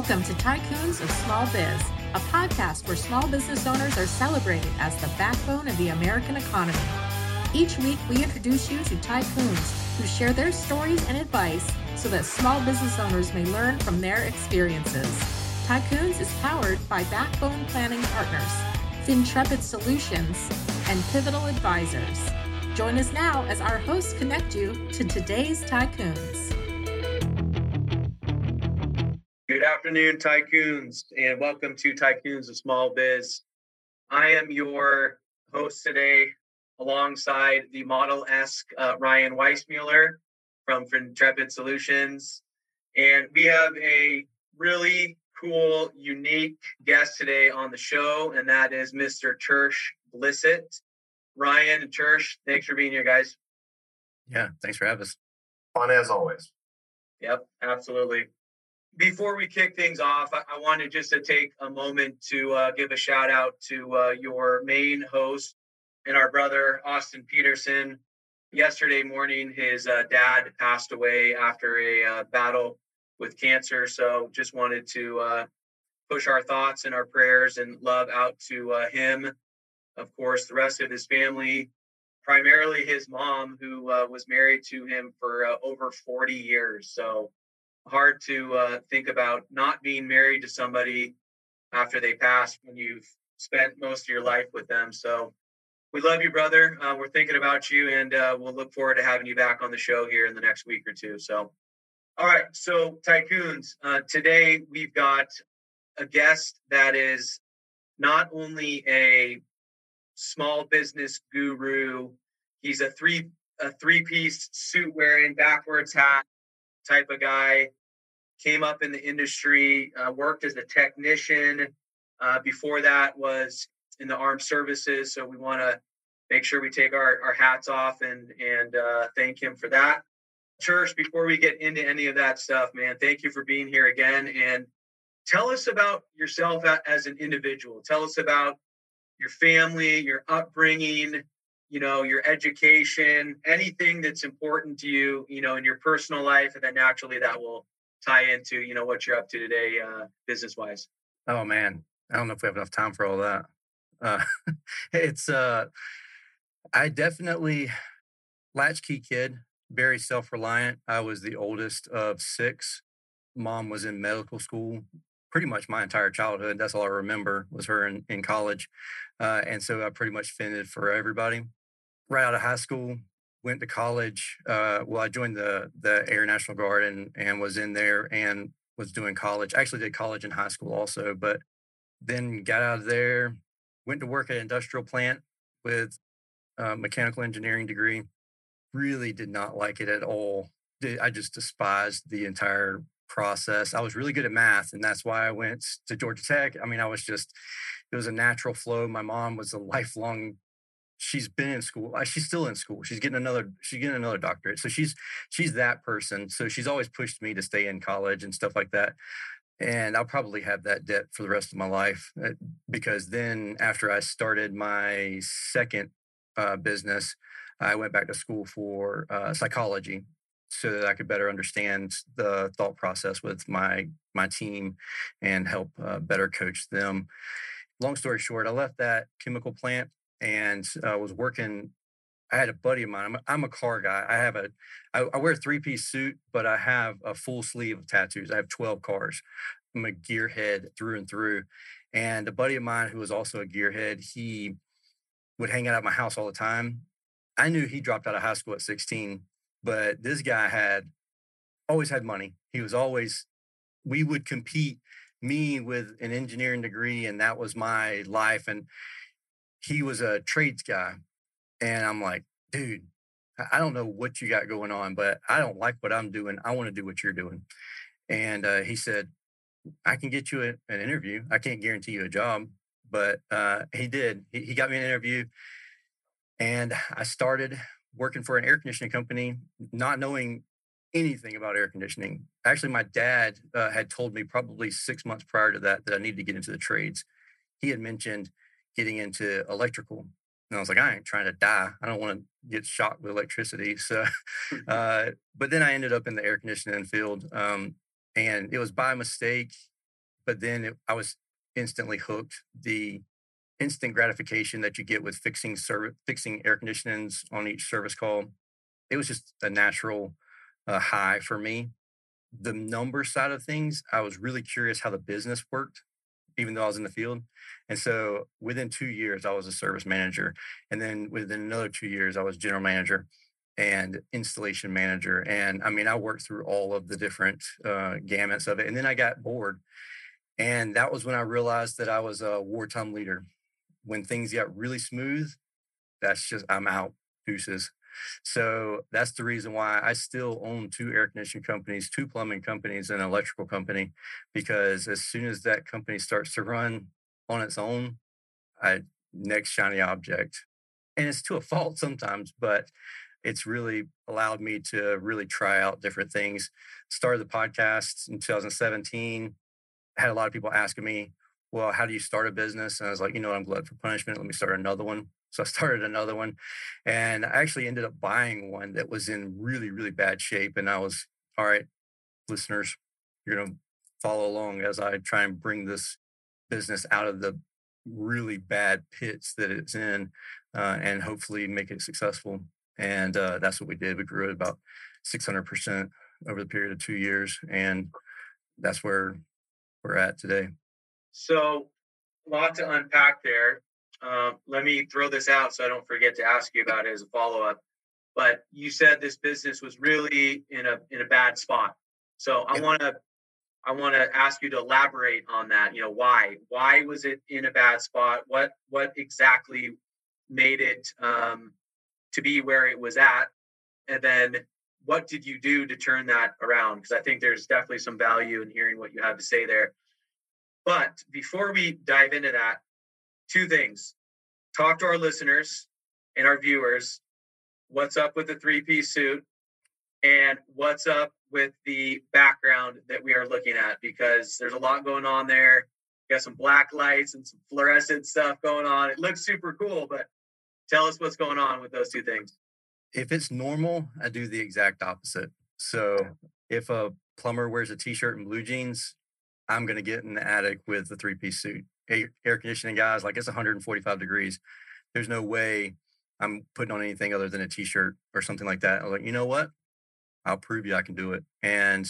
Welcome to Tycoons of Small Biz, a podcast where small business owners are celebrated as the backbone of the American economy. Each week, we introduce you to tycoons who share their stories and advice so that small business owners may learn from their experiences. Tycoons is powered by Backbone Planning Partners, FinTrepid Solutions, and Pivotal Advisors. Join us now as our hosts connect you to today's tycoons. Afternoon, tycoons, and welcome to Tycoons of Small Biz. I am your host today, alongside the Model esque uh, Ryan Weissmuller from FinTrepid Solutions. And we have a really cool, unique guest today on the show, and that is Mr. Tersh Blissett. Ryan and Tersh, thanks for being here, guys. Yeah, thanks for having us. Fun as always. Yep, absolutely. Before we kick things off, I, I wanted just to take a moment to uh, give a shout out to uh, your main host and our brother, Austin Peterson. Yesterday morning, his uh, dad passed away after a uh, battle with cancer. So just wanted to uh, push our thoughts and our prayers and love out to uh, him. Of course, the rest of his family, primarily his mom, who was married to him for over 40 years. So hard to uh, think about not being married to somebody after they pass when you've spent most of your life with them. So we love you, brother. Uh, we're thinking about you, and uh, we'll look forward to having you back on the show here in the next week or two. So, all right. So, tycoons, uh, today we've got a guest that is not only a small business guru, he's a three a three piece suit wearing backwards hat type of guy. Came up in the industry, uh, worked as a technician. Uh, before that was in the armed services. So we want to make sure we take our, our hats off and and uh, thank him for that. Tersh, before we get into any of that stuff, man, thank you for being here again. And tell us about yourself as an individual. Tell us about your family, your upbringing, you know your education anything that's important to you you know in your personal life and then naturally that will tie into you know what you're up to today uh, business wise oh man. I don't know if we have enough time for all that. Uh, it's uh i definitely latchkey kid very self-reliant. I was the oldest of six. Mom was in medical school pretty much my entire childhood. That's all i remember was her in, in college. Uh, and so i pretty much fended for everybody right out of high school, went to college. Uh, well, I joined the the Air National Guard and and was in there and was doing college. Actually, did college in high school also, but then got out of there, went to work at an industrial plant with a mechanical engineering degree. Really did not like it at all. I just despised the entire process. I was really good at math, and that's why I went to Georgia Tech. I mean, I was just, it was a natural flow. My mom was a lifelong she's been in school uh, she's still in school she's getting another she's getting another doctorate so she's she's that person so she's always pushed me to stay in college and stuff like that and i'll probably have that debt for the rest of my life uh, because then after i started my second uh, business i went back to school for uh, psychology so that i could better understand the thought process with my my team and help uh, better coach them. Long story short i left that chemical plant and uh, was working. I had a buddy of mine. I'm a, I'm a car guy. I have a, I, I wear a three piece suit, but I have a full sleeve of tattoos. I have 12 cars. I'm a gearhead through and through. And a buddy of mine who was also a gearhead, he would hang out at my house all the time. I knew he dropped out of high school at 16, but this guy had always had money. He was always, we would compete me with an engineering degree, and that was my life. And he was a trades guy. And I'm like, dude, I don't know what you got going on, but I don't like what I'm doing. I want to do what you're doing. And uh, he said, I can get you a, an interview. I can't guarantee you a job, but uh, he did. He, he got me an interview. And I started working for an air conditioning company, not knowing anything about air conditioning. Actually, my dad uh, had told me probably six months prior to that that I needed to get into the trades. He had mentioned getting into electrical. And I was like, I ain't trying to die. I don't want to get shocked with electricity. So, uh, but then I ended up in the air conditioning field. Um, and it was by mistake. but then it, I was instantly hooked. The instant gratification that you get with fixing service, fixing air conditionings on each service call, it was just a natural uh, high for me. The number side of things, I was really curious how the business worked, even though I was in the field. And so within two years, I was a service manager. And then within another two years, I was general manager and installation manager. And I mean, I worked through all of the different uh, gamuts of it. And then I got bored. And that was when I realized that I was a wartime leader. When things got really smooth, that's just, I'm out, deuces. So that's the reason why I still own two air conditioning companies, two plumbing companies, and an electrical company. Because as soon as that company starts to run on its own, I next shiny object. And it's to a fault sometimes, but it's really allowed me to really try out different things. Started the podcast in 2017. Had a lot of people asking me, well, how do you start a business? And I was like, you know, I'm glad for punishment. Let me start another one. So I started another one and I actually ended up buying one that was in really, really bad shape. And I was, all right, listeners, you're going to follow along as I try and bring this business out of the really bad pits that it's in uh, and hopefully make it successful. And uh, that's what we did. We grew it about 600% over the period of two years. And that's where we're at today. So, a lot to unpack there. Um, let me throw this out so I don't forget to ask you about it as a follow up. But you said this business was really in a in a bad spot. So I want to I want to ask you to elaborate on that. You know why? Why was it in a bad spot? What what exactly made it um, to be where it was at? And then what did you do to turn that around? Because I think there's definitely some value in hearing what you have to say there. But before we dive into that, two things. Talk to our listeners and our viewers. What's up with the three piece suit? And what's up with the background that we are looking at? Because there's a lot going on there. You got some black lights and some fluorescent stuff going on. It looks super cool, but tell us what's going on with those two things. If it's normal, I do the exact opposite. So if a plumber wears a t shirt and blue jeans, I'm going to get in the attic with the three piece suit air conditioning guys, like it's 145 degrees. There's no way I'm putting on anything other than a t-shirt or something like that. I was like, you know what? I'll prove you I can do it. And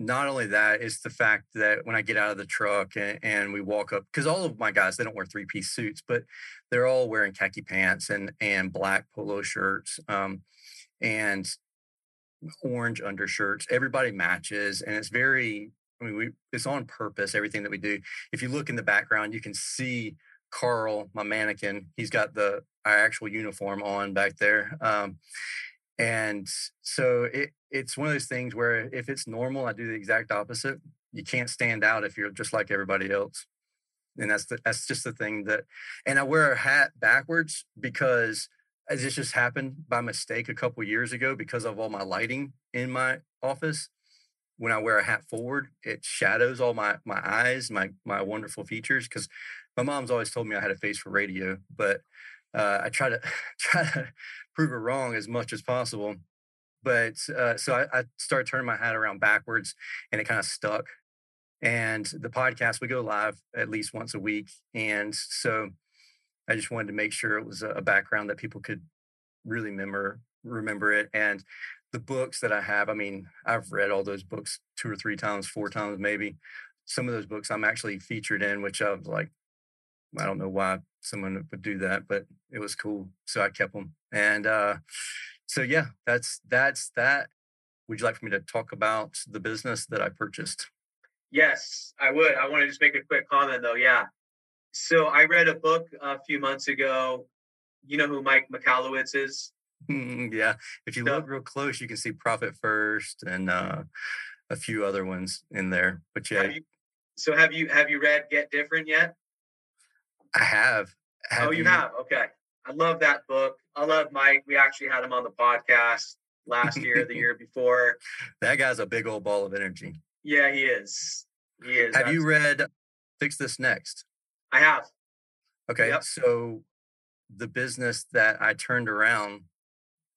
not only that, it's the fact that when I get out of the truck and, and we walk up, because all of my guys they don't wear three piece suits, but they're all wearing khaki pants and and black polo shirts um, and orange undershirts. Everybody matches, and it's very I mean, we it's on purpose. Everything that we do. If you look in the background, you can see Carl, my mannequin. He's got the our actual uniform on back there. Um, and so it it's one of those things where if it's normal, I do the exact opposite. You can't stand out if you're just like everybody else. And that's the, that's just the thing that, and I wear a hat backwards because this just happened by mistake a couple years ago because of all my lighting in my office when I wear a hat forward, it shadows all my my eyes, my my wonderful features. Because my mom's always told me I had a face for radio, but uh, I try to try to prove it wrong as much as possible. But uh, so I, I started turning my hat around backwards, and it kind of stuck. And the podcast we go live at least once a week, and so I just wanted to make sure it was a background that people could really remember remember it. And the books that I have, I mean, I've read all those books two or three times, four times maybe. Some of those books I'm actually featured in, which I was like, I don't know why someone would do that, but it was cool. So I kept them. And uh, so yeah, that's that's that. Would you like for me to talk about the business that I purchased? Yes, I would. I want to just make a quick comment though. Yeah. So I read a book a few months ago. You know who Mike Michalowicz is? Mm, yeah, if you look real close, you can see Profit First and uh, a few other ones in there. But yeah. Have you, so have you have you read Get Different yet? I have. Oh, have oh, you, you have? Okay. I love that book. I love Mike. We actually had him on the podcast last year, the year before. That guy's a big old ball of energy. Yeah, he is. He is. Have you read Fix This Next? I have. Okay. Yep. So the business that I turned around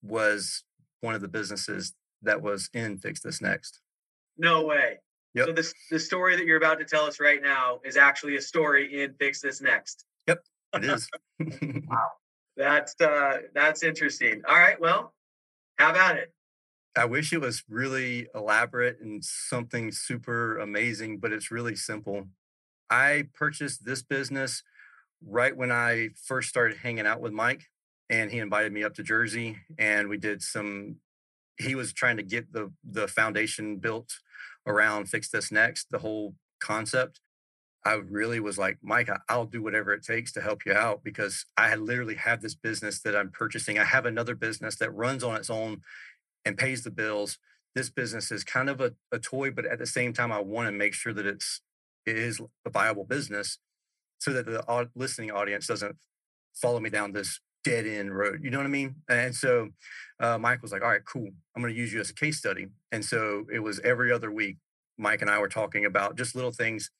was one of the businesses that was in Fix This Next. No way. Yep. So this the story that you're about to tell us right now is actually a story in Fix This Next. Yep, it is. wow, that's uh, that's interesting. All right, well, how about it? I wish it was really elaborate and something super amazing, but it's really simple. I purchased this business right when I first started hanging out with Mike, and he invited me up to Jersey, and we did some. He was trying to get the the foundation built around fix this next, the whole concept. I really was like, Mike, I'll do whatever it takes to help you out because I literally have this business that I'm purchasing. I have another business that runs on its own and pays the bills. This business is kind of a, a toy, but at the same time, I want to make sure that it's it is a viable business so that the listening audience doesn't follow me down this dead end road. You know what I mean? And so uh, Mike was like, all right, cool. I'm going to use you as a case study. And so it was every other week, Mike and I were talking about just little things.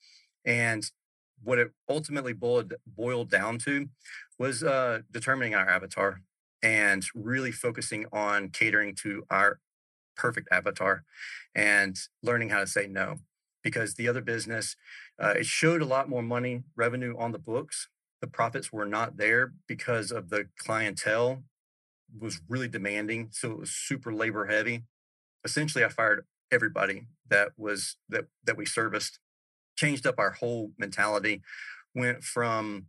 And what it ultimately boiled, boiled down to was uh, determining our avatar and really focusing on catering to our perfect avatar and learning how to say no because the other business uh, it showed a lot more money revenue on the books the profits were not there because of the clientele was really demanding so it was super labor heavy. Essentially i fired everybody that was that that we serviced changed up our whole mentality went from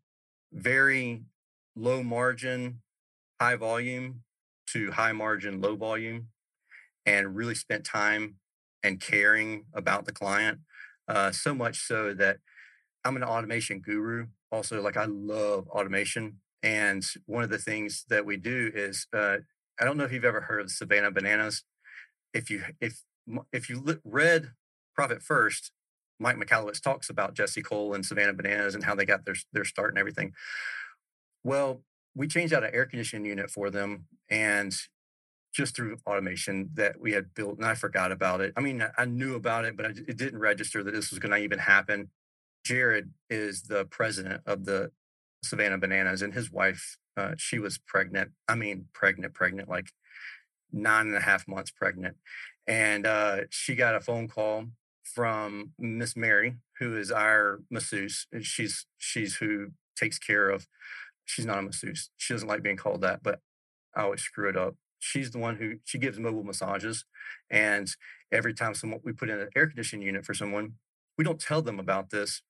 very low margin high volume to high margin low volume and really spent time and caring about the client uh, so much so that i'm an automation guru also like I love automation. And one of the things that we do is uh, I don't know if you've ever heard of Savannah Bananas. If you if if you read Profit First, Mike Michalowicz talks about Jesse Cole and Savannah Bananas and how they got their their start and everything. Well, we changed out an air conditioning unit for them, and just through automation that we had built, and I forgot about it. I mean, I knew about it, but it didn't register that this was going to even happen. Jared is the president of the Savannah Bananas, and his wife, uh, she was pregnant. I mean, pregnant, pregnant, like nine and a half months pregnant. And uh, she got a phone call from Miss Mary, who is our masseuse. She's she's who takes care of. She's not a masseuse. She doesn't like being called that, but I always screw it up. She's the one who she gives mobile massages, and every time someone we put in an air conditioning unit for someone, we don't tell them about this,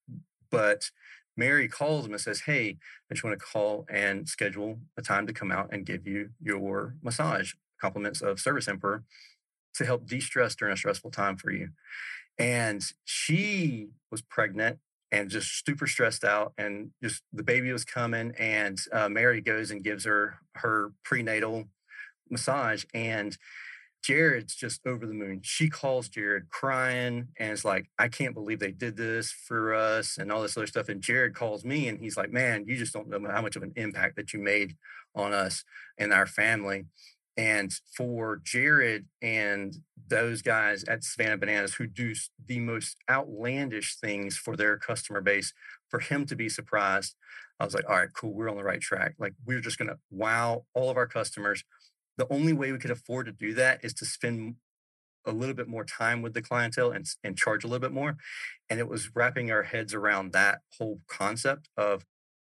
but Mary calls them and says, Hey, I just want to call and schedule a time to come out and give you your massage, compliments of Service Emperor, to help de stress during a stressful time for you. And she was pregnant and just super stressed out and just the baby was coming and uh, mary goes and gives her her prenatal massage and Jared's just over the moon. She calls Jared crying and it's like, I can't believe they did this for us and all this other stuff. And Jared calls me and he's like, Man, you just don't know how much of an impact that you made on us and our family. And for Jared and those guys at Savannah Bananas who do the most outlandish things for their customer base, for him to be surprised, I was like, all right, cool, we're on the right track. Like, we're just going to wow all of our customers the only way we could afford to do that is to spend a little bit more time with the clientele and, and charge a little bit more. And it was wrapping our heads around that whole concept of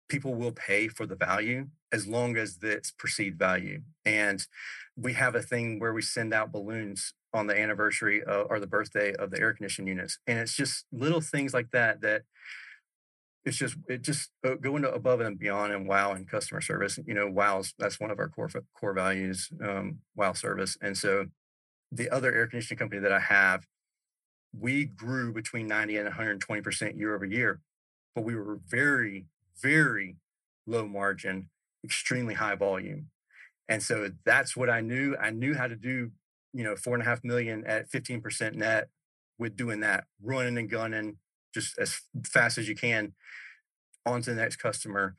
people will pay for the value as long as it's perceived value. And we have a thing where we send out balloons on the anniversary of, or the birthday of the air conditioning units. And it's just little things like that that it's just it just uh, going above and beyond and wow and customer service you know wow's that's one of our core core values um, wow service. And so the other air conditioning company that i have we grew between 90 and 120 percent year over year but we were very very low margin extremely high volume. And so that's what i knew. I knew how to do you know four and a half million at 15 percent net with doing that running and gunning just as fast as you can on to the next customer.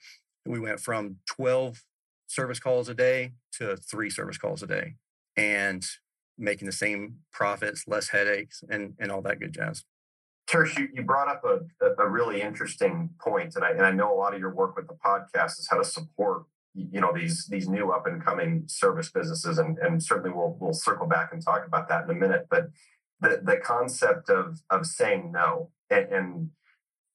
We went from 12 service calls a day to three service calls a day and making the same profits, less headaches, and, and all that good jazz. Tersh, you, you brought up a, a really interesting point, and I, and I know a lot of your work with the podcast is how to support you know these these new up and coming service businesses, and, and certainly we'll we'll circle back and talk about that in a minute. But the the concept of of saying no and, and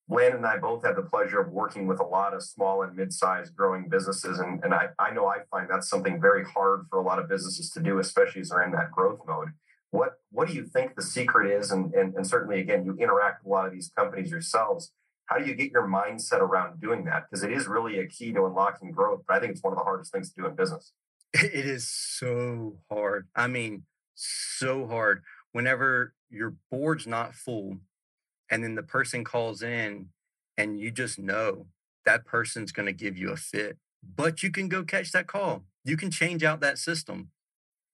Landon and I both have the pleasure of working with a lot of small and mid-sized growing businesses. And, and I, I know I find that's something very hard for a lot of businesses to do, especially as they're in that growth mode. What what do you think the secret is? And, and, and certainly again, you interact with a lot of these companies yourselves. How do you get your mindset around doing that? Because it is really a key to unlocking growth. But I think it's one of the hardest things to do in business. It is so hard. I mean, so hard. Whenever your board's not full and then the person calls in and you just know that person's going to give you a fit but you can go catch that call. You can change out that system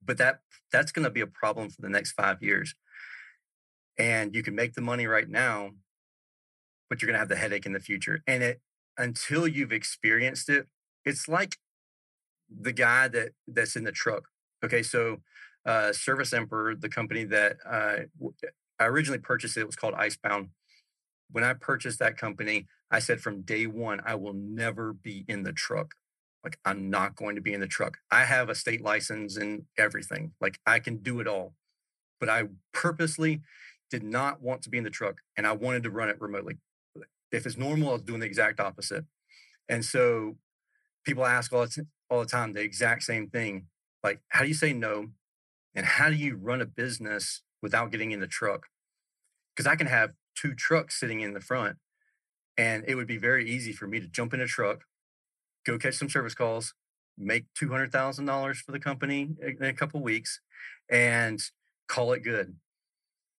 but that that's going to be a problem for the next 5 years. And you can make the money right now but you're going to have the headache in the future. And it until you've experienced it it's like the guy that that's in the truck. Okay so uh, service emperor the company that uh, I originally purchased it. It was called Icebound. When I purchased that company, I said from day one, I will never be in the truck. Like, I'm not going to be in the truck. I have a state license and everything. Like, I can do it all. But I purposely did not want to be in the truck and I wanted to run it remotely. If it's normal, I was doing the exact opposite. And so people ask all the, all the time the exact same thing like, how do you say no? And how do you run a business without getting in the truck. Because I can have two trucks sitting in the front, and it would be very easy for me to jump in a truck, go catch some service calls, make two hundred thousand dollars for the company in a couple weeks, and call it good.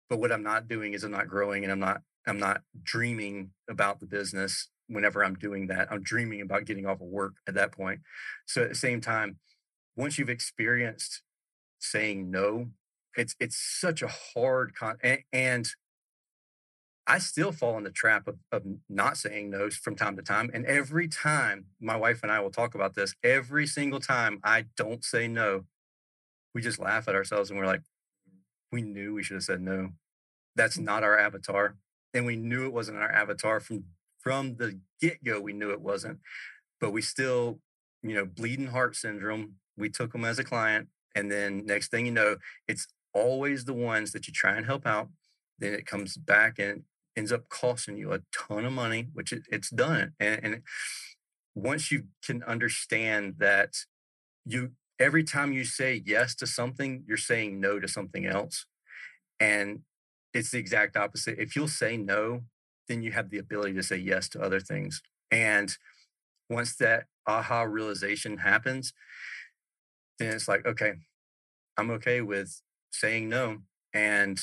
But what I'm not doing is I'm not growing, and I'm not I'm not dreaming about the business whenever I'm doing that. I'm dreaming about getting off of work at that point. So at the same time, once you've experienced saying no it's it's such a hard con and, and I still fall in the trap of, of not saying no from time to time. And every time my wife and I will talk about this, every single time I don't say no, we just laugh at ourselves and we're like, we knew we should have said no. That's mm. not our avatar. And we knew it wasn't our avatar from from the get-go. We knew it wasn't. But we still, you know, bleeding heart syndrome. We took them as a client. And then next thing you know, it's always the ones that you try and help out. Then it comes back and ends up costing you a ton of money, which it, it's done. And, and once you can understand that you every time you say yes to something, you're saying no to something else. And it's the exact opposite. If you'll say no, then you have the ability to say yes to other things. And once that aha realization happens, then it's like, okay, I'm okay with saying no and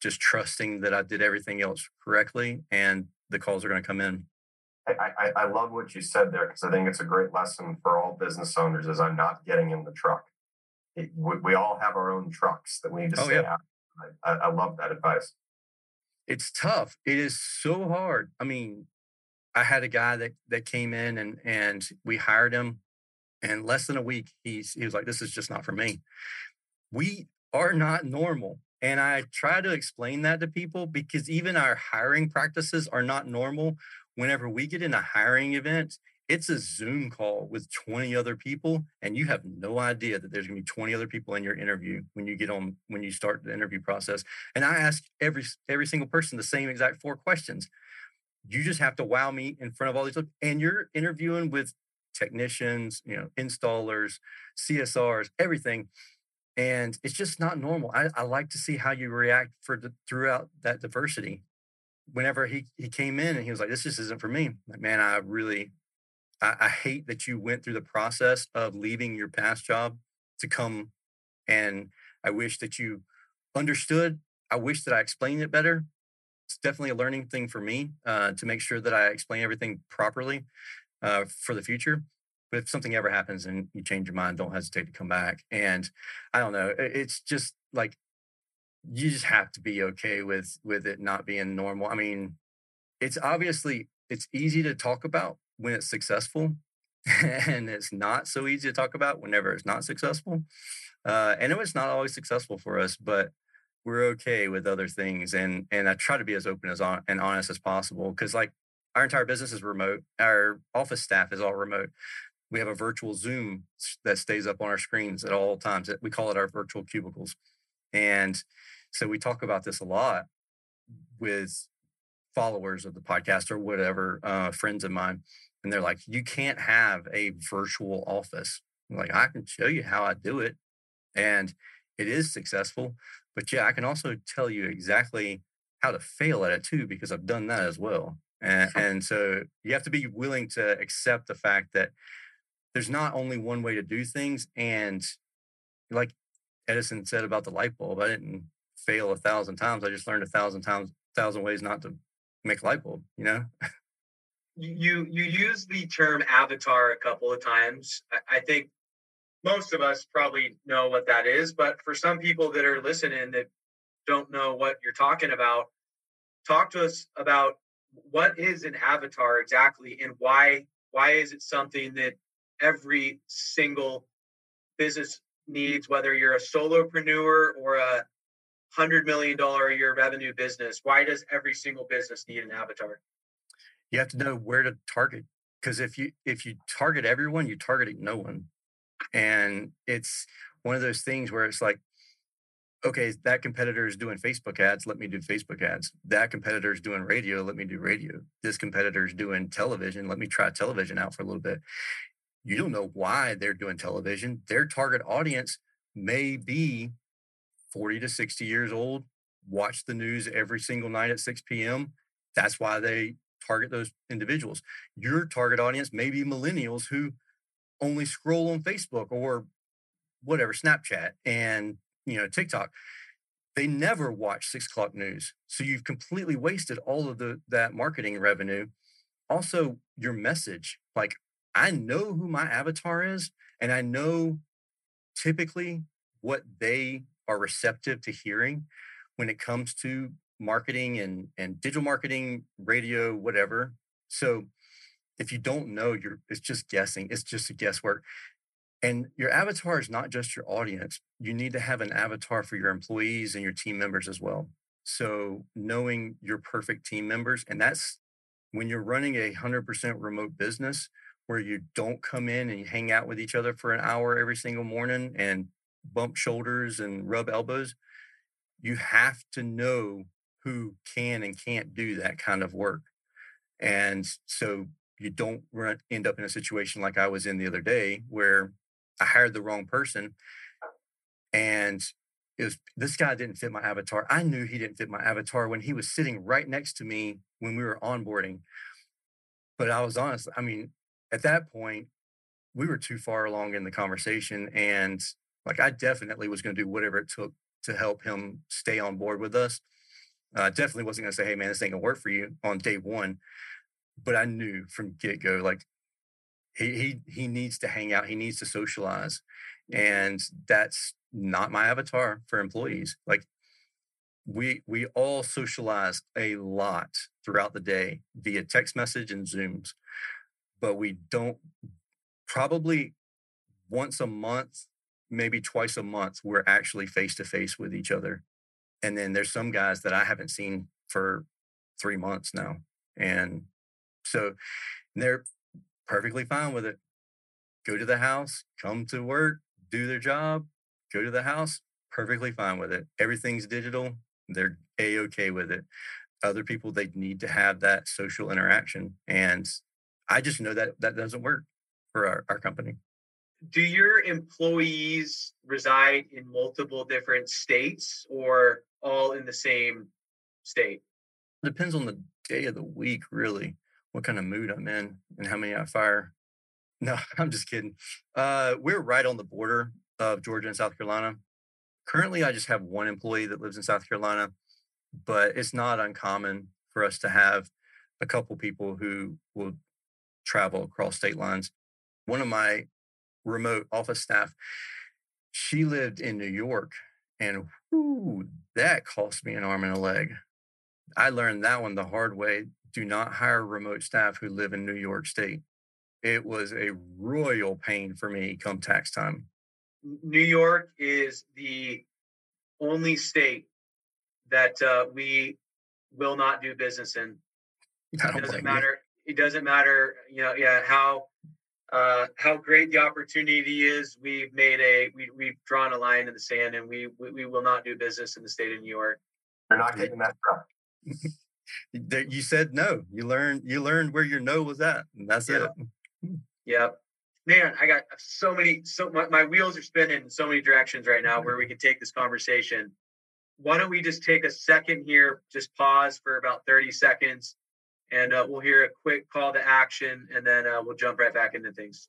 just trusting that I did everything else correctly and the calls are going to come in. I, I, I love what you said there because I think it's a great lesson for all business owners is I'm not getting in the truck. It, we, we, all have our own trucks that we need to oh, stay yeah. out. I, I love that advice. It's tough. It is so hard. I mean, I had a guy that that came in and and we hired him and less than a week he's he was like this is just not for me. We are not normal. And I try to explain that to people because even our hiring practices are not normal. Whenever we get in a hiring event, it's a Zoom call with 20 other people, and you have no idea that there's going to be 20 other people in your interview when you get on when you start the interview process. And I ask every every single person the same exact four questions. You just have to wow me in front of all these, and you're interviewing with technicians, you know, installers, CSRs, everything and it's just not normal. I, I like to see how you react for the, throughout that diversity. Whenever he he came in and he was like, "This just isn't for me," like, man, I really, I, I hate that you went through the process of leaving your past job to come, and I wish that you understood. I wish that I explained it better. It's definitely a learning thing for me uh, to make sure that I explain everything properly uh, for the future but if something ever happens and you change your mind don't hesitate to come back. And i don't know it's just like you just have to be okay with with it not being normal. I mean it's obviously it's easy to talk about when it's successful and it's not so easy to talk about whenever it's not successful. Uh, and it was not always successful for us but we're okay with other things and and i try to be as open as on, and honest as possible because like our entire business is remote our office staff is all remote we have a virtual Zoom that stays up on our screens at all times. We call it our virtual cubicles. And So we talk about this a lot with followers of the podcast or whatever, uh, friends of mine. And they're like, you can't have a virtual office. I'm like, I can show you how I do it. And it is successful. But yeah, I can also tell you exactly how to fail at it too, because I've done that as well. And, and so you have to be willing to accept the fact that there's not only one way to do things. And like Edison said about the light bulb, I didn't fail a thousand times. I just learned a thousand times, thousand ways not to make a light bulb, you know? you you use the term avatar a couple of times. I, I think most of us probably know what that is, but for some people that are listening that don't know what you're talking about, talk to us about what is an avatar exactly and why why is it something that every single business needs whether you're a solopreneur or a hundred million dollar a year revenue business why does every single business need an avatar? You have to know where to target because if you if you target everyone you're targeting no one. And it's one of those things where it's like okay, that competitor is doing Facebook ads, let me do Facebook ads. That competitor is doing radio, let me do radio. This competitor is doing television, let me try television out for a little bit. You don't know why they're doing television. Their target audience may be 40 to 60 years old, watch the news every single night at 6 p.m. That's why they target those individuals. Your target audience may be millennials who only scroll on Facebook or whatever, Snapchat, and you know, TikTok, they never watch six o'clock news. So you've completely wasted all of the that marketing revenue. Also, your message. Like, I know who my avatar is, and I know typically what they are receptive to hearing when it comes to marketing and and digital marketing, radio, whatever. So if you don't know, you're it's just guessing. It's just a guesswork. And your avatar is not just your audience. You need to have an avatar for your employees and your team members as well. So knowing your perfect team members, and that's when you're running a 100% remote business where you don't come in and hang out with each other for an hour every single morning and bump shoulders and rub elbows, you have to know who can and can't do that kind of work. And so you don't run, end up in a situation like I was in the other day where I hired the wrong person. And it was this guy didn't fit my avatar. I knew he didn't fit my avatar when he was sitting right next to me when we were onboarding. But I was honest. I mean, at that point, we were too far along in the conversation. And like I definitely was going to do whatever it took to help him stay on board with us. I uh, definitely wasn't going to say, hey, man, this ain't going to work for you on day one. But I knew from get go, like he he he needs to hang out he needs to socialize mm-hmm. and that's not my avatar for employees like we we all socialize a lot throughout the day via text message and zooms but we don't probably once a month maybe twice a month we're actually face to face with each other and then there's some guys that i haven't seen for three months now and so they're perfectly fine with it. Go to the house, come to work, do their job, go to the house, perfectly fine with it. Everything's digital. They're a okay with it. Other people, they need to have that social interaction. And I just know that that doesn't work for our, our company. Do your employees reside in multiple different states or all in the same state? Depends on the day of the week, really what kind of mood I'm in and how many I fire. No, I'm just kidding. Uh, we're right on the border of Georgia and South Carolina. Currently, I just have one employee that lives in South Carolina, but it's not uncommon for us to have a couple people who will travel across state lines. One of my remote office staff, she lived in New York, and whoo, that cost me an arm and a leg. I learned that one the hard way do not hire remote staff who live in New York State. It was a royal pain for me come tax time. New York is the only state that uh, we will not do business in. It doesn't matter. You. It doesn't matter, you know, yeah, how uh, how great the opportunity is. We've made a we, we've drawn a line in the sand, and we, we, we will not do business in the state of New York. You're not getting that truck. you said no. You learned you learned where your no was at, and that's yep. it. Yep. Man, I got so many. So my, my wheels are spinning in so many directions right now where we can take this conversation. Why don't we just take a second here, just pause for about thirty seconds, and uh, we'll hear a quick call to action, and then uh, we'll jump right back into things.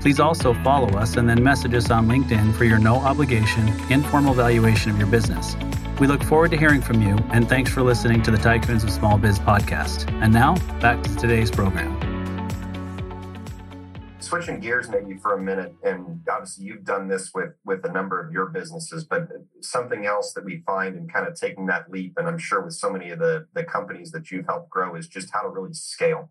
Please also follow us and then message us on LinkedIn for your no obligation, informal valuation of your business. We look forward to hearing from you, and thanks for listening to the Tycoons of Small Biz podcast. And now, back to today's program. Switching gears maybe for a minute, and obviously you've done this with with a number of your businesses, but something else that we find in kind of taking that leap, and I'm sure with so many of the the companies that you've helped grow, is just how to really scale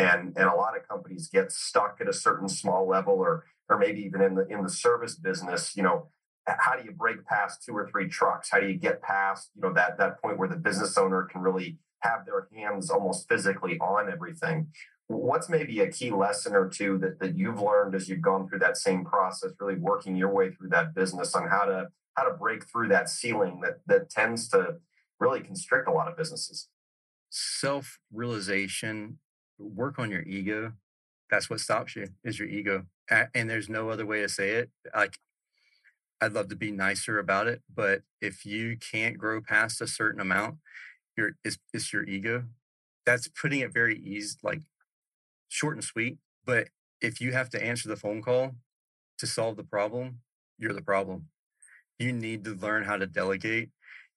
and and a lot of companies get stuck at a certain small level or or maybe even in the in the service business you know how do you break past two or three trucks? How do you get past you know that that point where the business owner can really have their hands almost physically on everything? What's maybe a key lesson or two that, that you've learned as you've gone through that same process really working your way through that business on how to how to break through that ceiling that that tends to really constrict a lot of businesses? Self realization work on your ego. That's what stops you is your ego. And there's no other way to say it. Like I'd love to be nicer about it, but if you can't grow past a certain amount, your it's, it's your ego. That's putting it very easy, like short and sweet. But if you have to answer the phone call to solve the problem, you're the problem. You need to learn how to delegate.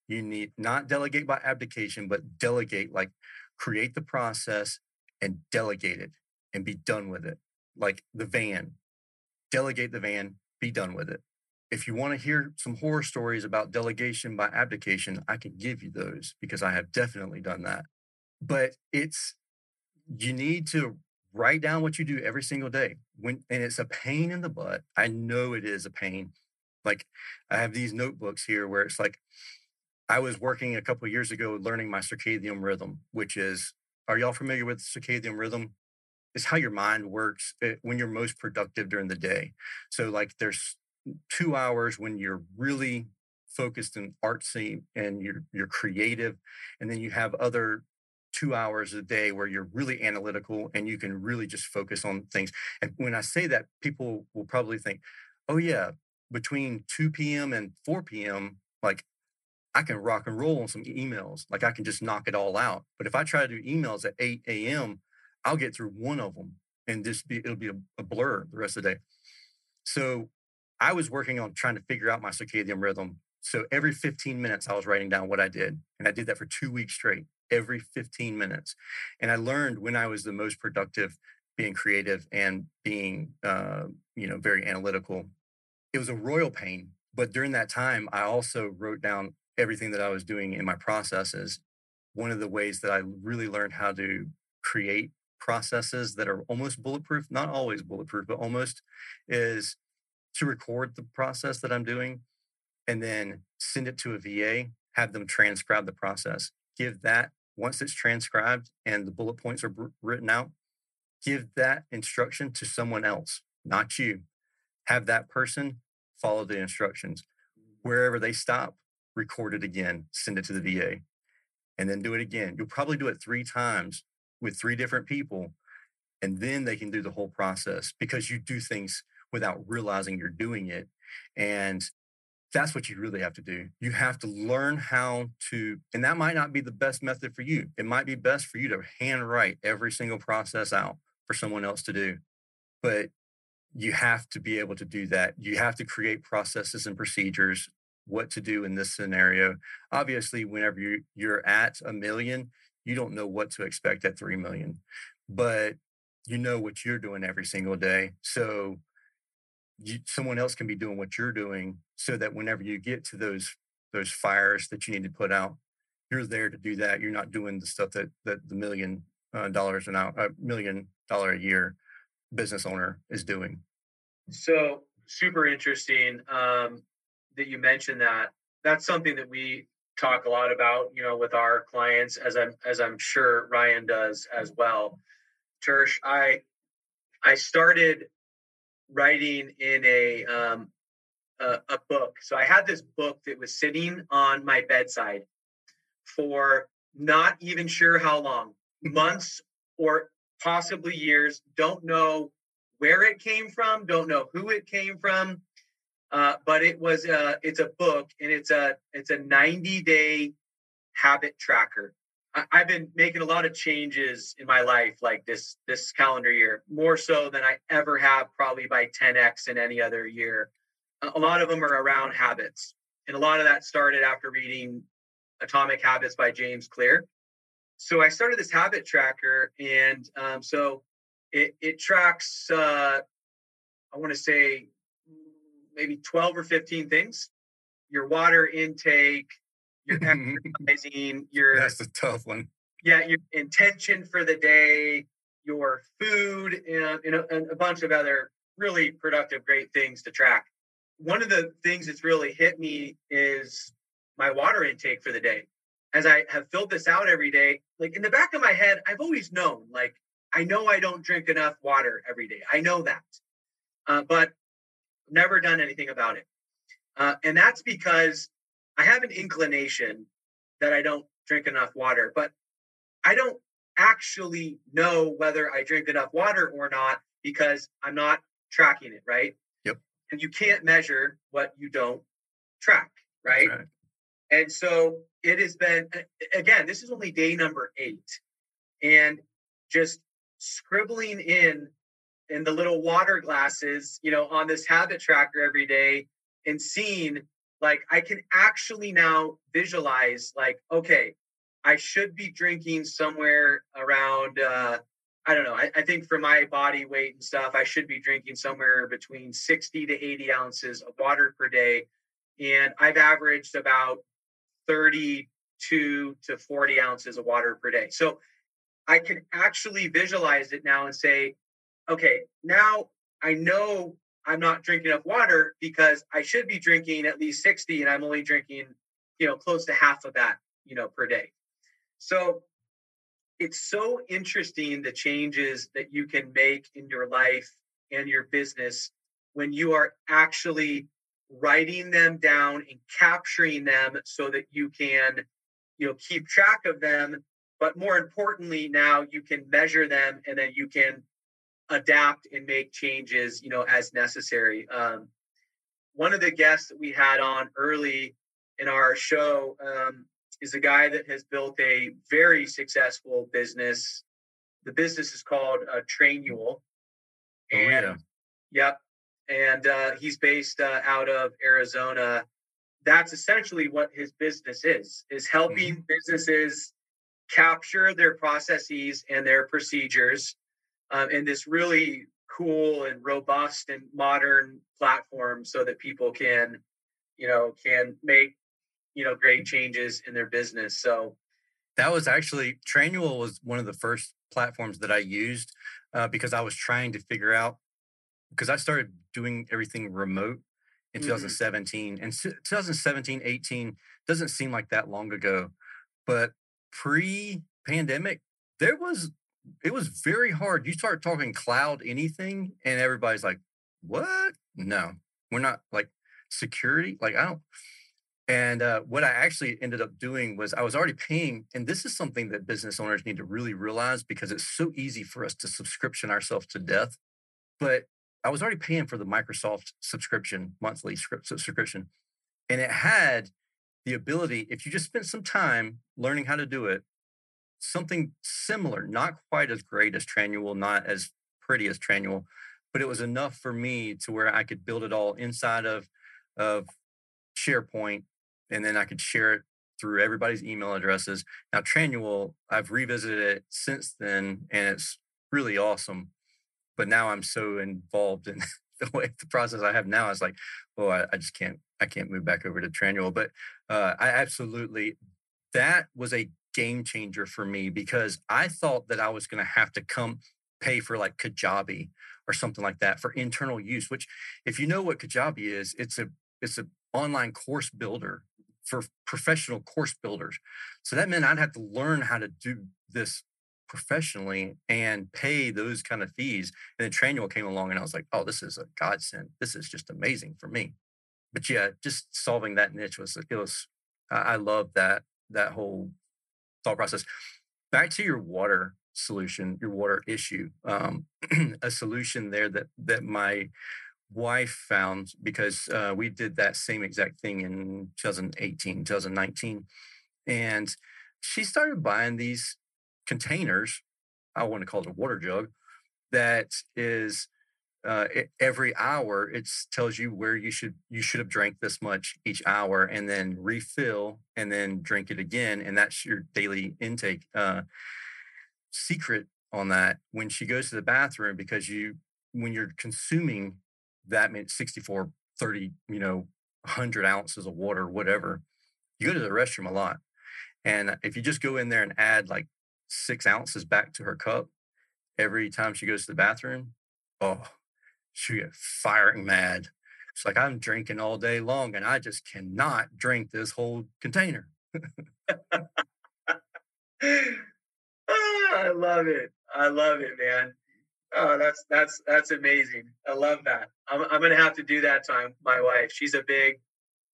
You need not delegate by abdication, but delegate like create the process, and delegate it and be done with it. Like the van, delegate the van, be done with it. If you want to hear some horror stories about delegation by abdication, I can give you those because I have definitely done that. But it's, you need to write down what you do every single day when and it's a pain in the butt i know it is a pain like i have these notebooks here where it's like i was working a couple years ago learning my circadian rhythm which is are y'all familiar with circadian rhythm? It's how your mind works eh, when you're most productive during the day. So, like, there's two hours when you're really focused and artsy and you're you're creative, and then you have other two hours a day where you're really analytical and you can really just focus on things. And when I say that, people will probably think, "Oh yeah, between 2 p.m. and 4 p.m., like I can rock and roll on some emails. Like I can just knock it all out. But if I try to do emails at 8 a.m., I'll get through one of them and just be it'll be a, a blur the rest of the day. So I was working on trying to figure out my circadian rhythm. So every 15 minutes, I was writing down what I did. And I did that for two weeks straight, every 15 minutes. And I learned when I was the most productive, being creative and being, uh, you know, very analytical. It was a royal pain. But during that time, I also wrote down everything that I was doing in my processes, one of the ways that I really learned how to create processes that are almost bulletproof, not always bulletproof, but almost is to record the process that I'm doing and then send it to a VA, have them transcribe the process. Give that, once it's transcribed and the bullet points are written out, give that instruction to someone else, not you. Have that person follow the instructions. Wherever they stop, record it again, send it to the VA, and then do it again. You'll probably do it three times with three different people, and then they can do the whole process because you do things without realizing you're doing it. And that's what you really have to do. You have to learn how to, and that might not be the best method for you. It might be best for you to handwrite every single process out for someone else to do. But you have to be able to do that. You have to create processes and procedures what to do in this scenario. Obviously, whenever you, you're at a million, you don't know what to expect at 3 million, but you know what you're doing every single day. So you, someone else can be doing what you're doing so that whenever you get to those those fires that you need to put out you're there to do that you're not doing the stuff that that the million uh, dollars an hour a million dollar a year business owner is doing so super interesting um, that you mentioned that that's something that we talk a lot about you know with our clients as i'm as i'm sure ryan does as well tersh i i started writing in a um, a, a book. So I had this book that was sitting on my bedside for not even sure how long, months or possibly years. Don't know where it came from. Don't know who it came from. Uh, but it was a, it's a book and it's a it's a 90 day habit tracker I've been making a lot of changes in my life like this this calendar year, more so than I ever have, probably by 10x in any other year. A lot of them are around habits. And a lot of that started after reading Atomic Habits by James Clear. So I started this habit tracker. And um, so it, it tracks, uh, I want to say maybe 12 or 15 things your water intake, your exercising, your that's a tough one. Yeah, your intention for the day, your food, and, and, a, and a bunch of other really productive, great things to track. One of the things that's really hit me is my water intake for the day. As I have filled this out every day, like in the back of my head, I've always known, like, I know I don't drink enough water every day. I know that. Uh, but never done anything about it. Uh, and that's because I have an inclination that I don't drink enough water, but I don't actually know whether I drink enough water or not because I'm not tracking it, right? Yep. And you can't measure what you don't track, right? right. And so it has been, again, this is only day number eight. And just scribbling in in the little water glasses, you know, on this habit tracker every day and seeing like I can actually now visualize like, okay, I should be drinking somewhere around uh I don't know. I, I, think for my body weight and stuff, I should be drinking somewhere between 60 to 80 ounces of water per day. And I've averaged about 32 to 40 ounces of water per day. So I can actually visualize it now and say, okay, now I know I'm not drinking enough water because I should be drinking at least 60 and I'm only drinking, you know, close to half of that, you know, per day. So it's so interesting the changes that you can make in your life and your business when you are actually writing them down and capturing them so that you can, you know, keep track of them. But more importantly, now you can measure them and then you can adapt and make changes, you know, as necessary. Um, one of the guests that we had on early in our show um, is a guy that has built a very successful business. The business is called uh, Trainual. Oh, and, oh, yeah. Yep. And uh, he's based uh, out of Arizona. That's essentially what his business is, is helping mm-hmm. businesses capture their processes and their procedures um, in this really cool and robust and modern platform so that people can you know can make you know great changes in their business so that was actually Trainual was one of the first platforms that I used uh, because I was trying to figure out because I started doing everything remote in mm-hmm. 2017 and 2017 18 doesn't seem like that long ago but pre pandemic there was it was very hard. You start talking cloud anything, and everybody's like, "What? No, we're not like security. Like I don't." And uh, what I actually ended up doing was I was already paying, and this is something that business owners need to really realize because it's so easy for us to subscription ourselves to death. But I was already paying for the Microsoft subscription, monthly subscription, and it had the ability, if you just spent some time learning how to do it, something similar, not quite as great as Trainual, not as pretty as Trainual, but it was enough for me to where I could build it all inside of of SharePoint, and then I could share it through everybody's email addresses. Now Trainual, I've revisited it since then, and it's really awesome. But now I'm so involved in the way the process I have now is like, oh, I, I just can't, I can't move back over to Trainual. But uh, I absolutely, that was a game changer for me because I thought that I was going to have to come pay for like Kajabi or something like that for internal use. Which, if you know what Kajabi is, it's a it's an online course builder for professional course builders. So that meant I'd have to learn how to do this professionally and pay those kind of fees. And then Trainual came along and I was like, oh, this is a godsend. This is just amazing for me. But yeah, just solving that niche was it was I love that that whole thought process. Back to your water solution, your water issue. Um, a solution there that that my wife found because uh, we did that same exact thing in 2018, 2019. And she started buying these containers. I want to call it a water jug that is uh, every hour it tells you where you should you should have drank this much each hour and then refill and then drink it again and that's your daily intake uh, secret on that when she goes to the bathroom because you when you're consuming that meant 64 30 you know 100 ounces of water whatever you go to the restroom a lot. And if you just go in there and add like six ounces back to her cup every time she goes to the bathroom oh she get firing mad it's like i'm drinking all day long and i just cannot drink this whole container oh, i love it i love it man Oh, that's that's that's amazing. I love that. I'm I'm gonna have to do that time. My wife, she's a big,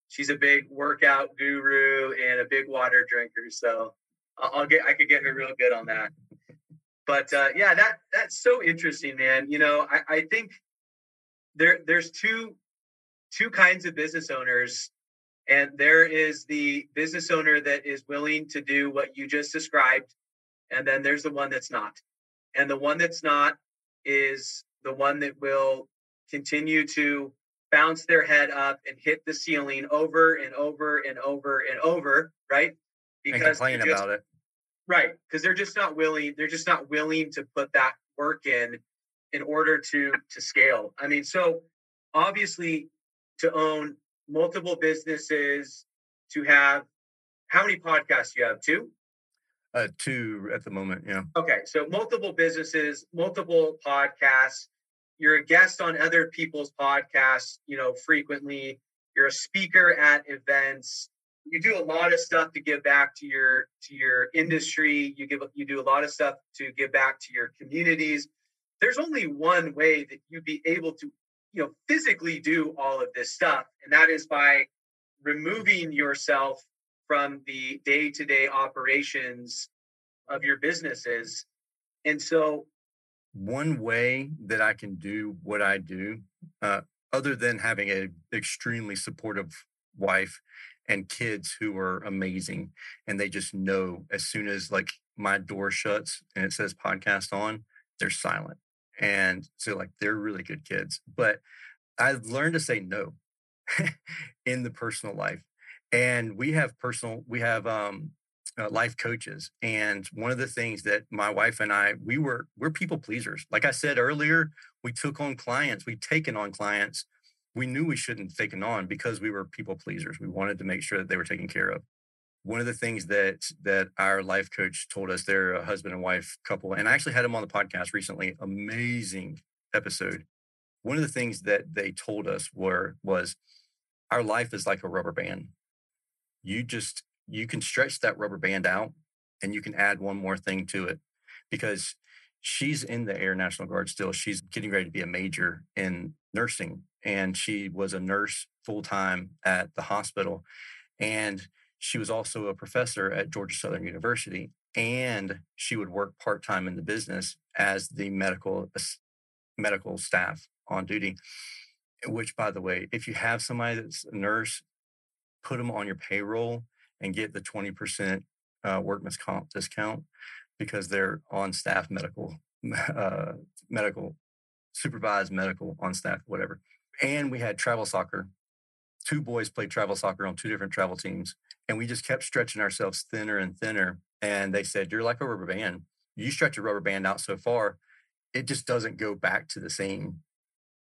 she's a big workout guru and a big water drinker. So I'll get I could get her real good on that. But uh, yeah, that that's so interesting, man. You know, I, I think there there's two two kinds of business owners, and there is the business owner that is willing to do what you just described, and then there's the one that's not. And the one that's not is the one that will continue to bounce their head up and hit the ceiling over and over and over and over, right? Because and complain just, about it. Right. Because they're just not willing, they're just not willing to put that work in in order to to scale. I mean, so obviously to own multiple businesses, to have how many podcasts you have? Two? Uh, two at the moment. Yeah. Okay, so multiple businesses, multiple podcasts. You're a guest on other people's podcasts, you know, frequently. You're a speaker at events. You do a lot of stuff to give back to your to your industry. You give you do a lot of stuff to give back to your communities. There's only one way that you'd be able to, you know, physically do all of this stuff, and that is by removing yourself from the day to day operations of your businesses. And so, one way that I can do what I do, uh, other than having an extremely supportive wife and kids who are amazing, and they just know as soon as like my door shuts and it says podcast on, they're silent. And so, like, they're really good kids. But I've learned to say no in the personal life and we have personal we have um, uh, life coaches and one of the things that my wife and i we were we're people pleasers like i said earlier we took on clients we've taken on clients we knew we shouldn't have taken on because we were people pleasers we wanted to make sure that they were taken care of one of the things that that our life coach told us they're a uh, husband and wife couple and i actually had them on the podcast recently amazing episode. One of the things that they told us were was our life is like a rubber band. You just you can stretch that rubber band out and you can add one more thing to it because she's in the air national guard still she's getting ready to be a major in nursing and she was a nurse full time at the hospital and she was also a professor at georgia southern university and she would work part-time in the business as the medical medical staff on duty which by the way if you have somebody that's a nurse put them on your payroll and get the 20% uh, workman's comp discount because they're on staff medical, uh, medical, supervised medical on staff, whatever. And we had travel soccer. Two boys played travel soccer on two different travel teams. And we just kept stretching ourselves thinner and thinner. And they said, You're like a rubber band. You stretch a rubber band out so far, it just doesn't go back to the same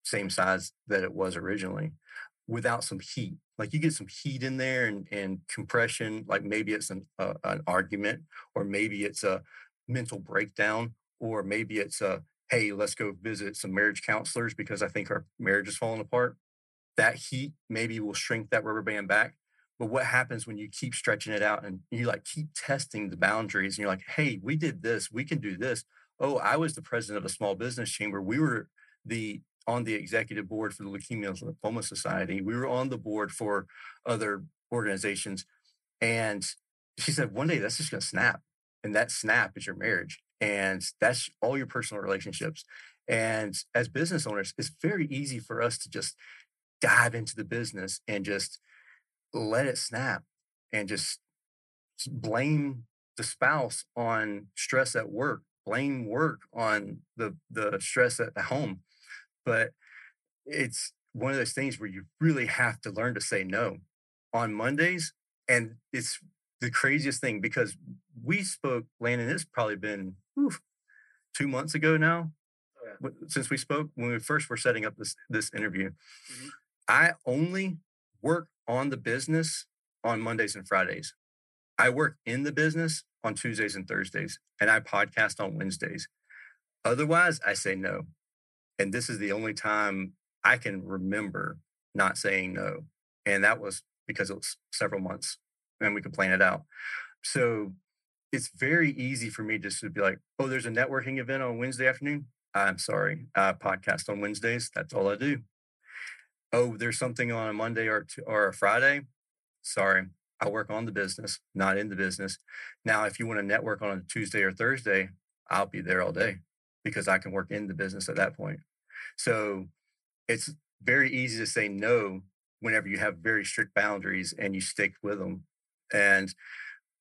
same size that it was originally without some heat. Like you get some heat in there and, and compression, like maybe it's an, uh, an argument or maybe it's a mental breakdown or maybe it's a, hey, let's go visit some marriage counselors because I think our marriage is falling apart. That heat maybe will shrink that rubber band back. But what happens when you keep stretching it out and you like keep testing the boundaries and you're like, hey, we did this, we can do this. Oh, I was the president of a small business chamber. We were the on the executive board for the Leukemia and Lymphoma Society. We were on the board for other organizations. And she said, one day that's just going to snap. And that snap is your marriage. And that's all your personal relationships. And as business owners, it's very easy for us to just dive into the business and just let it snap and just blame the spouse on stress at work, blame work on the the stress at home but it's one of those things where you really have to learn to say no on Mondays. And it's the craziest thing because we spoke, Landon, it's probably been oof, two months ago now oh, yeah. since we spoke when we first were setting up this, this interview. Mm-hmm. I only work on the business on Mondays and Fridays. I work in the business on Tuesdays and Thursdays, and I podcast on Wednesdays. Otherwise, I say no. And this is the only time I can remember not saying no. And that was because it was several months and we could plan it out. So it's very easy for me just to be like, oh, there's a networking event on Wednesday afternoon. I'm sorry. I podcast on Wednesdays. That's all I do. Oh, there's something on a Monday or, or a Friday. Sorry. I work on the business, not in the business. Now, if you want to network on a Tuesday or Thursday, I'll be there all day because I can work in the business at that point. So it's very easy to say no whenever you have very strict boundaries and you stick with them. And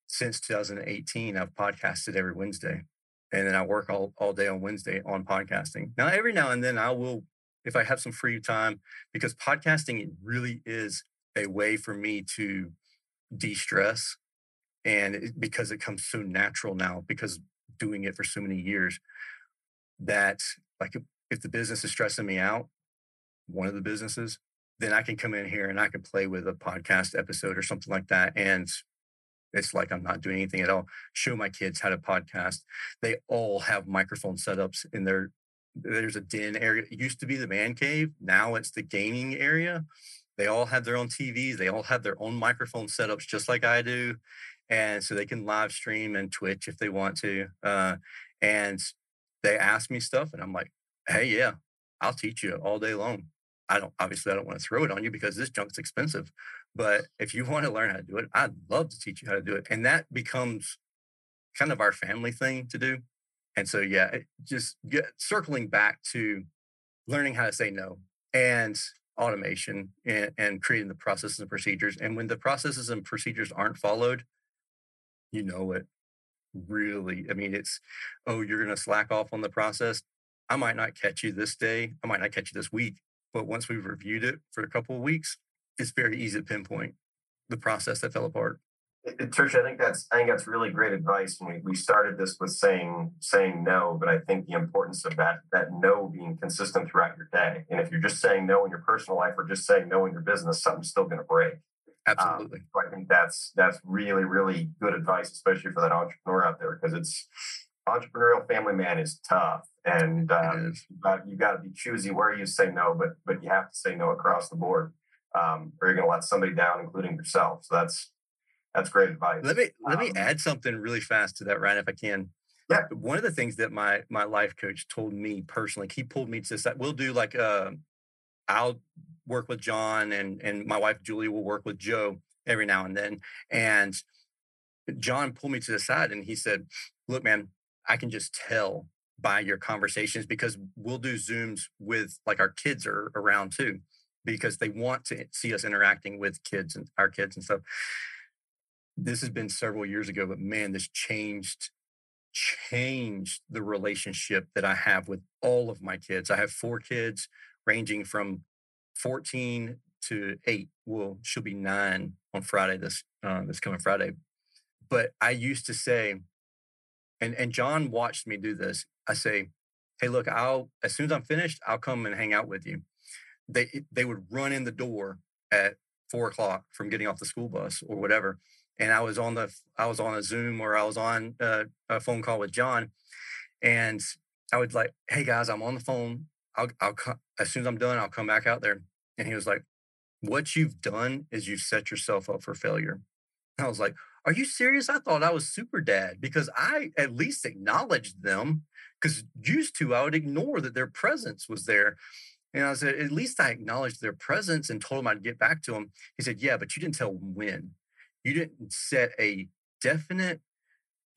since 2018, I've podcasted every Wednesday. And then I work all, all day on Wednesday on podcasting. Now, every now and then I will, if I have some free time, because podcasting really is a way for me to de stress. And it, because it comes so natural now, because doing it for so many years, that like if the business is stressing me out, one of the businesses, then I can come in here and I can play with a podcast episode or something like that. And it's like I'm not doing anything at all. Show my kids how to podcast. They all have microphone setups in their there's a den area. It used to be the man cave. Now it's the gaming area. They all have their own TVs. They all have their own microphone setups, just like I do. And so they can live stream and Twitch if they want to. Uh, and they ask me stuff, and I'm like, hey, yeah, I'll teach you all day long. I don't obviously I don't want to throw it on you because this junk's expensive. But if you want to learn how to do it, I'd love to teach you how to do it. And that becomes kind of our family thing to do. And so yeah, just get, circling back to learning how to say no and automation and, and creating the processes and procedures. And when the processes and procedures aren't followed, you know it really. I mean, it's oh, you're gonna slack off on the process. I might not catch you this day. I might not catch you this week. But once we've reviewed it for a couple of weeks, it's very easy to pinpoint the process that fell apart. Tersh, I think that's I think that's really great advice. And we, we started this with saying saying no, but I think the importance of that that no being consistent throughout your day. And if you're just saying no in your personal life or just saying no in your business, something's still going to break. Absolutely. Um, so I think that's that's really really good advice, especially for that entrepreneur out there, because it's entrepreneurial family man is tough and um, you got to be choosy where you say no, but but you have to say no across the board, um, or you're going to let somebody down, including yourself. So that's that's great advice. Let me let me um add something really fast to that, Ryan, if I can. Yeah. One of the things that my my life coach told me personally, he pulled me to that we'll do like uh, I'll work with John and and my wife Julie will work with Joe every now and then, and John pulled me to the side and he said, "Look, man, I can just tell by your conversations because we'll do Zooms with like our kids are around too, because they want to see us interacting with kids and our kids and stuff. This has been several years ago, but man, this changed changed the relationship that I have with all of my kids. I have four kids ranging from 14 to 8. Well, she'll be 9 on Friday this uh, this coming Friday. But I used to say and and John watched me do this. I say, "Hey, look, I'll as soon as I'm finished, I'll come and hang out with you." they they would run in the door at four o'clock from getting off the school bus or whatever. And I was on the I was on a Zoom or I was on uh, a phone call with John, and I would like, hey guys, I'm on the phone. I'll I'll as soon as I'm done, I'll come back out there. And he was like, what you've done is you've set yourself up for failure. I was like, are you serious? I thought I was super dad because I at least acknowledged them because used to I would ignore that their presence was there. And I said, at least I acknowledged their presence and told him I'd get back to him. He said, yeah, but you didn't tell when. You didn't set a definite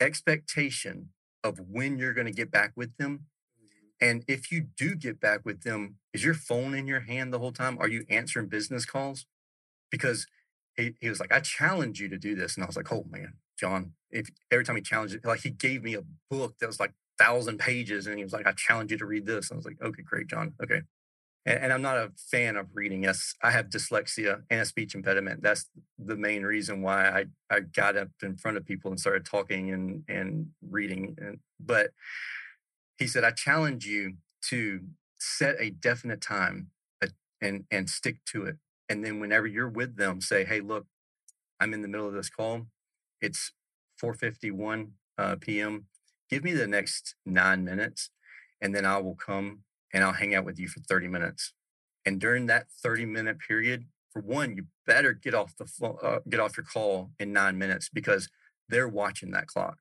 expectation of when you're going to get back with them. Mm-hmm. And if you do get back with them, is your phone in your hand the whole time? Are you answering business calls? Because he, he was like, I challenge you to do this. And I was like, oh man, John, if every time he challenged it, like he gave me a book that was like thousand pages and he was like, I challenge you to read this. And I was like, okay, great, John. Okay. And, and I'm not a fan of reading. Yes, I have dyslexia and a speech impediment. That's the main reason why I, I got up in front of people and started talking and, and reading. And, but he said, I challenge you to set a definite time uh, and, and stick to it. And then whenever you're with them, say, hey, look, I'm in the middle of this call. It's 4:51 uh, p.m. Give me the next nine minutes, and then I will come and I'll hang out with you for 30 minutes. And during that 30 minute period, for one, you better get off the phone, uh, get off your call in nine minutes because they're watching that clock.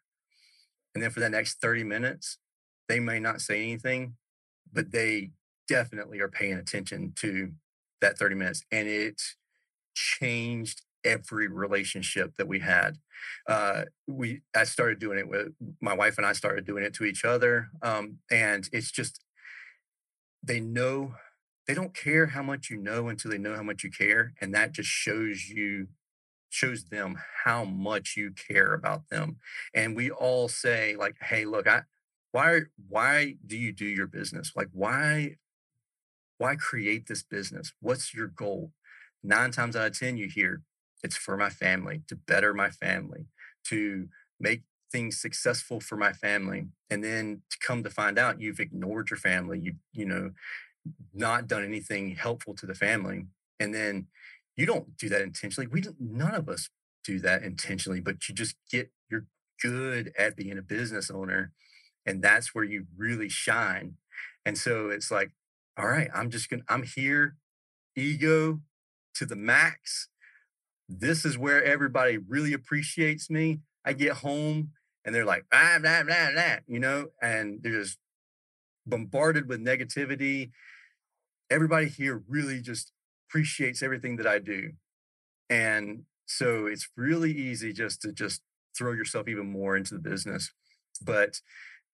And then for the next 30 minutes, they may not say anything, but they definitely are paying attention to that 30 minutes. And it changed every relationship that we had. Uh, we I started doing it with my wife and I started doing it to each other. Um, and it's just they know they don't care how much you know until they know how much you care. And that just shows you shows them how much you care about them. And we all say, like, hey, look, I why why do you do your business? Like why why create this business? What's your goal? Nine times out of 10, you hear it's for my family, to better my family, to make things successful for my family. And then to come to find out you've ignored your family, you, you know, not done anything helpful to the family. And then you don't do that intentionally. We none of us do that intentionally, but you just get, you're good at being a business owner and that's where you really shine and so it's like all right i'm just gonna i'm here ego to the max this is where everybody really appreciates me i get home and they're like ah, blah, blah, blah, you know and they're just bombarded with negativity. Everybody here really just appreciates everything that i do and so it's really easy just to just throw yourself even more into the business but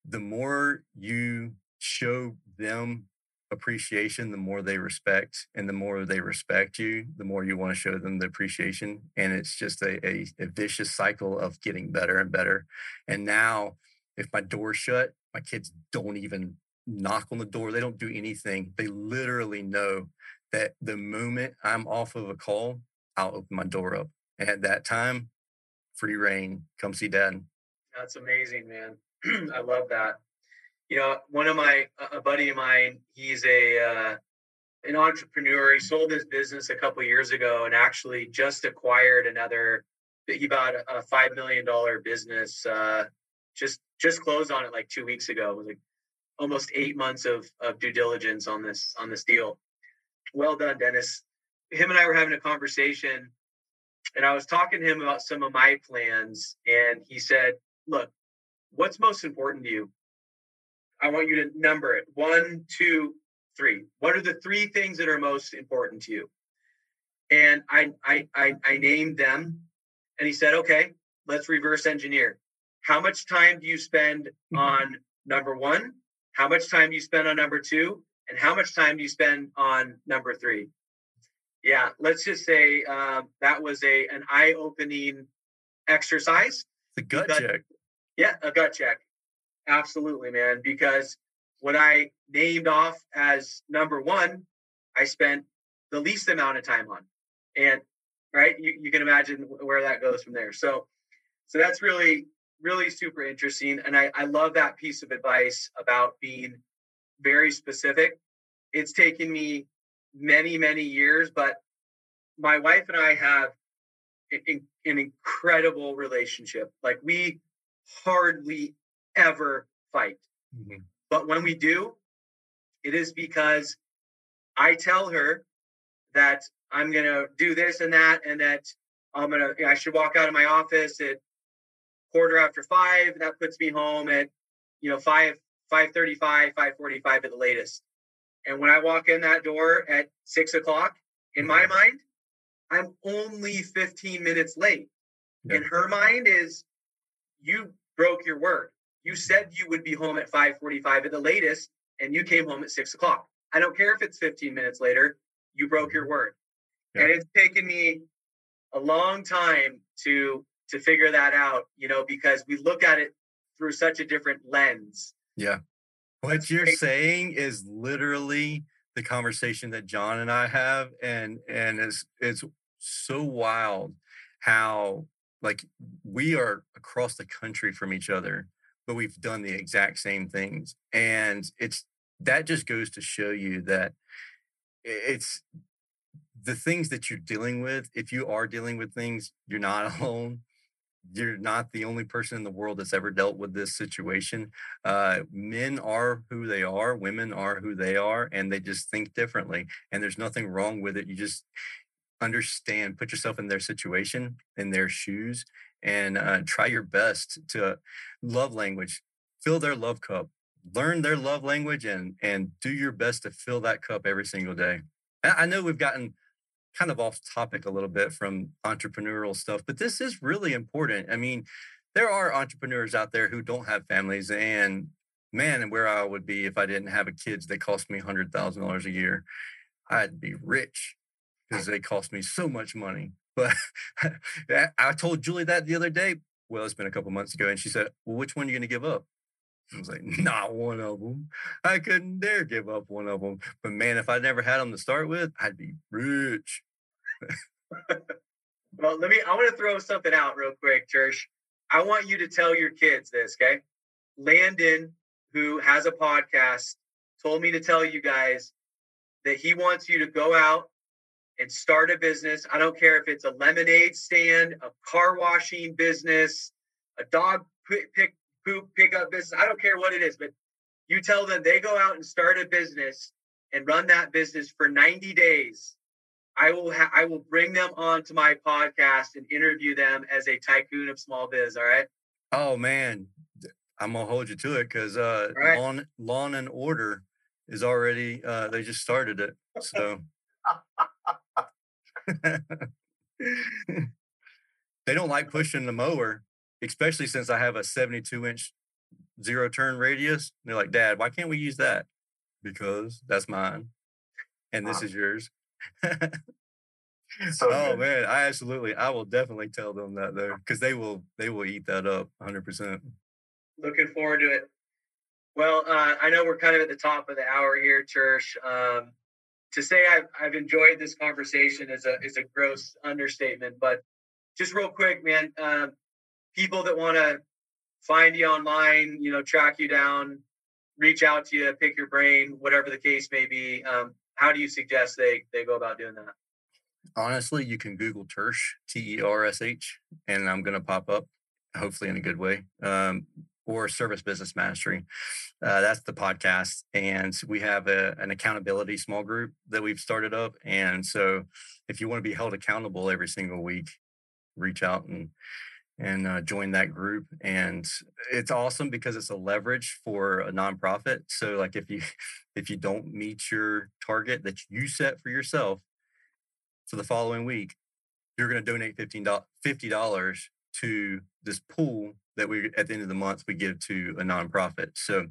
the more you show them appreciation, the more they respect, and the more they respect you, the more you want to show them the appreciation. And it's just a, a, a vicious cycle of getting better and better. And now, if my door's shut, my kids don't even knock on the door. They don't do anything. They literally know that the moment I'm off of a call, I'll open my door up. And at that time, free reign, come see dad. That's amazing, man. I love that. You know, one of my a buddy of mine, he's a uh, an entrepreneur. He sold his business a couple years ago and actually just acquired another. He bought a five million dollar business. Uh, just just closed on it like two weeks ago. It was like almost eight months of of due diligence on this on this deal. Well done, Dennis. Him and I were having a conversation, and I was talking to him about some of my plans, and he said, "Look, what's most important to you? I want you to number it one, two, three. What are the three things that are most important to you? And I, I, I, I named them, and he said, "Okay, let's reverse engineer. How much time do you spend mm-hmm. on number one? How much time do you spend on number two? And how much time do you spend on number three? Yeah, let's just say uh, that was a an eye opening exercise. The gut check. Yeah, a gut check. Absolutely, man. Because what I named off as number one, I spent the least amount of time on. And right, you, you can imagine where that goes from there. So so that's really, really super interesting. And I, I love that piece of advice about being very specific. It's taken me many, many years, but my wife and I have an incredible relationship. Like we hardly ever fight. Mm-hmm. But when we do, it is because I tell her that I'm going to do this and that, and that I'm to, I should walk out of my office at quarter after five. That puts me home at, you know, five, 535, 545 at the latest. And when I walk in that door at six o'clock, in my mm-hmm. mind, I'm only 15 minutes late. Yeah. In her mind is you broke your word. You said you would be home at 545 at the latest, and you came home at six o'clock. I don't care if it's 15 minutes later, you broke your word. Yeah. And it's taken me a long time to to figure that out, you know, because we look at it through such a different lens. Yeah. What you're saying is literally the conversation that John and I have and and it's it's so wild how like we are across the country from each other but we've done the exact same things and it's that just goes to show you that it's the things that you're dealing with if you are dealing with things you're not alone you're not the only person in the world that's ever dealt with this situation. Uh, men are who they are, women are who they are, and they just think differently. And there's nothing wrong with it. You just understand, put yourself in their situation, in their shoes, and uh, try your best to love language, fill their love cup, learn their love language, and and do your best to fill that cup every single day. I know we've gotten kind of off topic a little bit from entrepreneurial stuff, but this is really important. I mean, there are entrepreneurs out there who don't have families, and man, and where I would be if I didn't have a kids that cost me hundred thousand dollars a year, I'd be rich because they cost me so much money. But I told Julie that the other day. Well, it's been a couple months ago, and she said, "Well, which one are you going to give up?" I was like, not one of them. I couldn't dare give up one of them. But man, if I never had them to start with, I'd be rich. well, let me, I want to throw something out real quick, Tersh. I want you to tell your kids this, okay? Landon, who has a podcast, told me to tell you guys that he wants you to go out and start a business. I don't care if it's a lemonade stand, a car washing business, a dog pick poop pickup business. I don't care what it is, but you tell them they go out and start a business and run that business for 90 days. I will ha- I will bring them on to my podcast and interview them as a tycoon of small biz. All right. Oh man, I'm gonna hold you to it because uh, right. lawn lawn and order is already uh, they just started it. So they don't like pushing the mower especially since I have a 72 inch zero turn radius. they're like, Dad, why can't we use that? Because that's mine and this wow. is yours. so oh good. man, I absolutely, I will definitely tell them that though, because they will, they will eat that up 100. percent Looking forward to it. Well, uh, I know we're kind of at the top of the hour here, Tersh. Um, to say I've, I've enjoyed this conversation is a is a gross understatement, but just real quick, man. Um, people that want to find you online, you know, track you down, reach out to you, pick your brain, whatever the case may be, um, how do you suggest they they go about doing that? Honestly, you can Google Tersh, T E R S H, and I'm going to pop up, hopefully in a good way. Um, or Service Business Mastery. Uh, that's the podcast. And we have a, an accountability small group that we've started up. And so if you want to be held accountable every single week, reach out and and uh, join that group. And it's awesome because it's a leverage for a nonprofit. So like if you if you don't meet your target that you set for yourself for the following week, you're going to donate $15, $50 to this pool that we at the end of the month we give to a nonprofit. So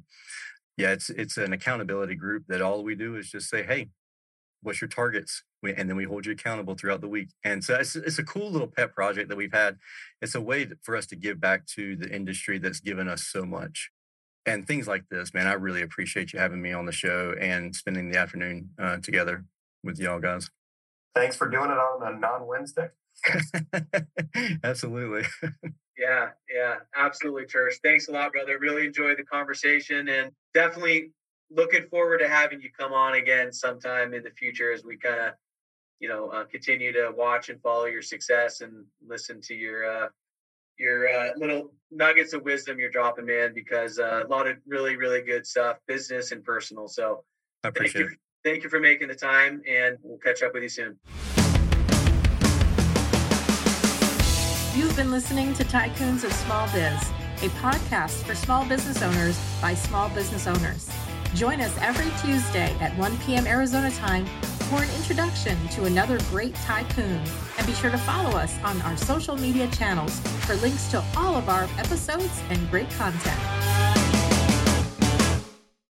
yeah, it's it's an accountability group that all we do is just say, hey, what's your targets? and then we hold you accountable throughout the week. And so it's, it's a cool little pet project that we've had. It's a way for us to give back to the industry that's given us so much. And things like this, man, I really appreciate you having me on the show and spending the afternoon uh, together with y'all guys. Thanks for doing it on a non Wednesday. absolutely. yeah, yeah, absolutely, Tersh. Thanks a lot, brother. Really enjoyed the conversation and definitely looking forward to having you come on again sometime in the future as we kind of, you know, uh, continue to watch and follow your success and listen to your uh, your uh, little nuggets of wisdom you're dropping, man. Because uh, a lot of really really good stuff, business and personal. So I appreciate thank you, it. Thank you for making the time, and we'll catch up with you soon. Been listening to Tycoons of Small Biz, a podcast for small business owners by small business owners. Join us every Tuesday at 1 p.m. Arizona time for an introduction to another great tycoon. And be sure to follow us on our social media channels for links to all of our episodes and great content.